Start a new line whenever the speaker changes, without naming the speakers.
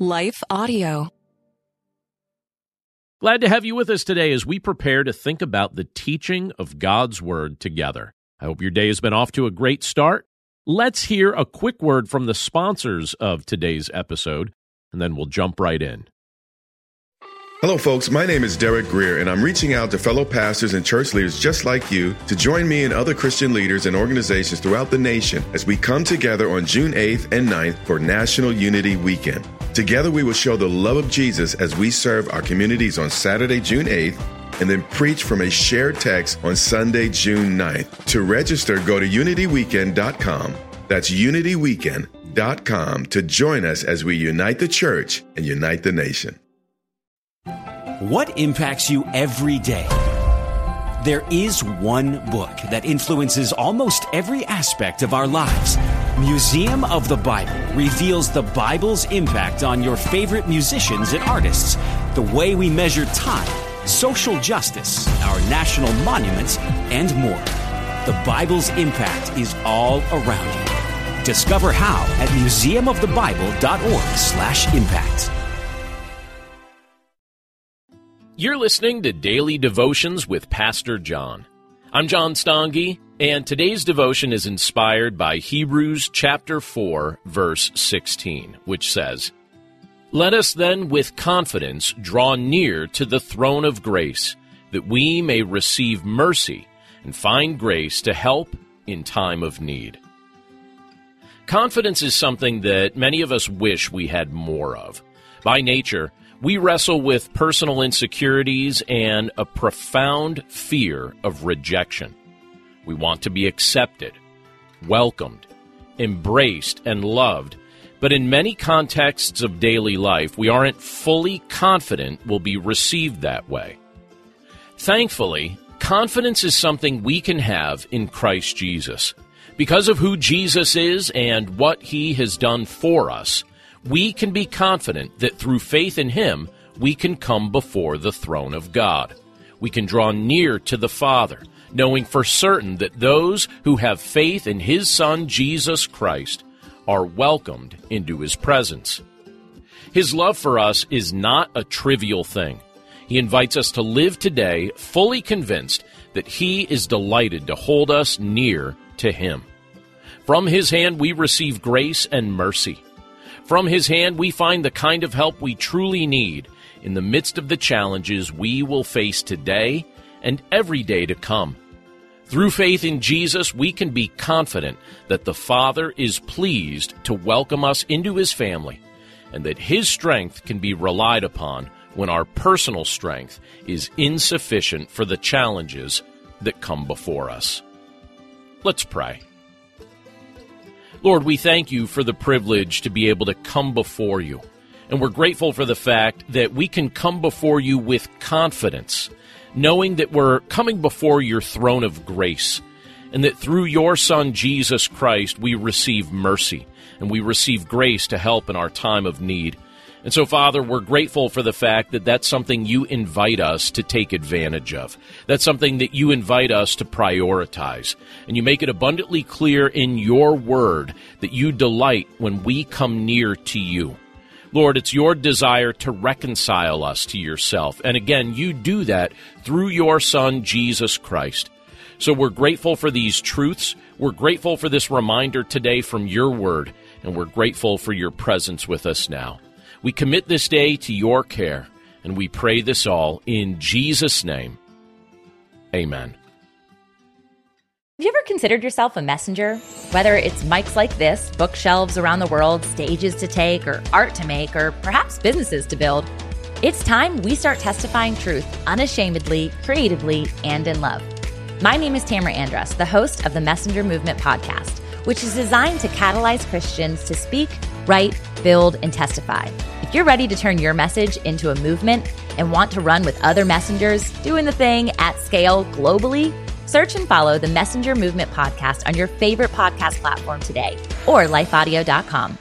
Life Audio.
Glad to have you with us today as we prepare to think about the teaching of God's Word together. I hope your day has been off to a great start. Let's hear a quick word from the sponsors of today's episode, and then we'll jump right in.
Hello, folks. My name is Derek Greer, and I'm reaching out to fellow pastors and church leaders just like you to join me and other Christian leaders and organizations throughout the nation as we come together on June 8th and 9th for National Unity Weekend. Together, we will show the love of Jesus as we serve our communities on Saturday, June 8th, and then preach from a shared text on Sunday, June 9th. To register, go to unityweekend.com. That's unityweekend.com to join us as we unite the church and unite the nation.
What impacts you every day? There is one book that influences almost every aspect of our lives. Museum of the Bible reveals the Bible's impact on your favorite musicians and artists, the way we measure time, social justice, our national monuments, and more. The Bible's impact is all around you. Discover how at museumofthebible.org/impact.
You're listening to Daily Devotions with Pastor John. I'm John Stange, and today's devotion is inspired by Hebrews chapter 4, verse 16, which says, Let us then with confidence draw near to the throne of grace, that we may receive mercy and find grace to help in time of need. Confidence is something that many of us wish we had more of. By nature, we wrestle with personal insecurities and a profound fear of rejection. We want to be accepted, welcomed, embraced, and loved, but in many contexts of daily life, we aren't fully confident we'll be received that way. Thankfully, confidence is something we can have in Christ Jesus. Because of who Jesus is and what he has done for us, we can be confident that through faith in Him, we can come before the throne of God. We can draw near to the Father, knowing for certain that those who have faith in His Son, Jesus Christ, are welcomed into His presence. His love for us is not a trivial thing. He invites us to live today fully convinced that He is delighted to hold us near to Him. From His hand we receive grace and mercy. From His hand, we find the kind of help we truly need in the midst of the challenges we will face today and every day to come. Through faith in Jesus, we can be confident that the Father is pleased to welcome us into His family and that His strength can be relied upon when our personal strength is insufficient for the challenges that come before us. Let's pray. Lord, we thank you for the privilege to be able to come before you. And we're grateful for the fact that we can come before you with confidence, knowing that we're coming before your throne of grace, and that through your Son, Jesus Christ, we receive mercy and we receive grace to help in our time of need. And so, Father, we're grateful for the fact that that's something you invite us to take advantage of. That's something that you invite us to prioritize. And you make it abundantly clear in your word that you delight when we come near to you. Lord, it's your desire to reconcile us to yourself. And again, you do that through your Son, Jesus Christ. So we're grateful for these truths. We're grateful for this reminder today from your word. And we're grateful for your presence with us now. We commit this day to your care, and we pray this all in Jesus' name. Amen.
Have you ever considered yourself a messenger? Whether it's mics like this, bookshelves around the world, stages to take, or art to make, or perhaps businesses to build, it's time we start testifying truth unashamedly, creatively, and in love. My name is Tamara Andress, the host of the Messenger Movement podcast, which is designed to catalyze Christians to speak, write, build, and testify. If you're ready to turn your message into a movement and want to run with other messengers doing the thing at scale globally, search and follow the Messenger Movement podcast on your favorite podcast platform today or lifeaudio.com.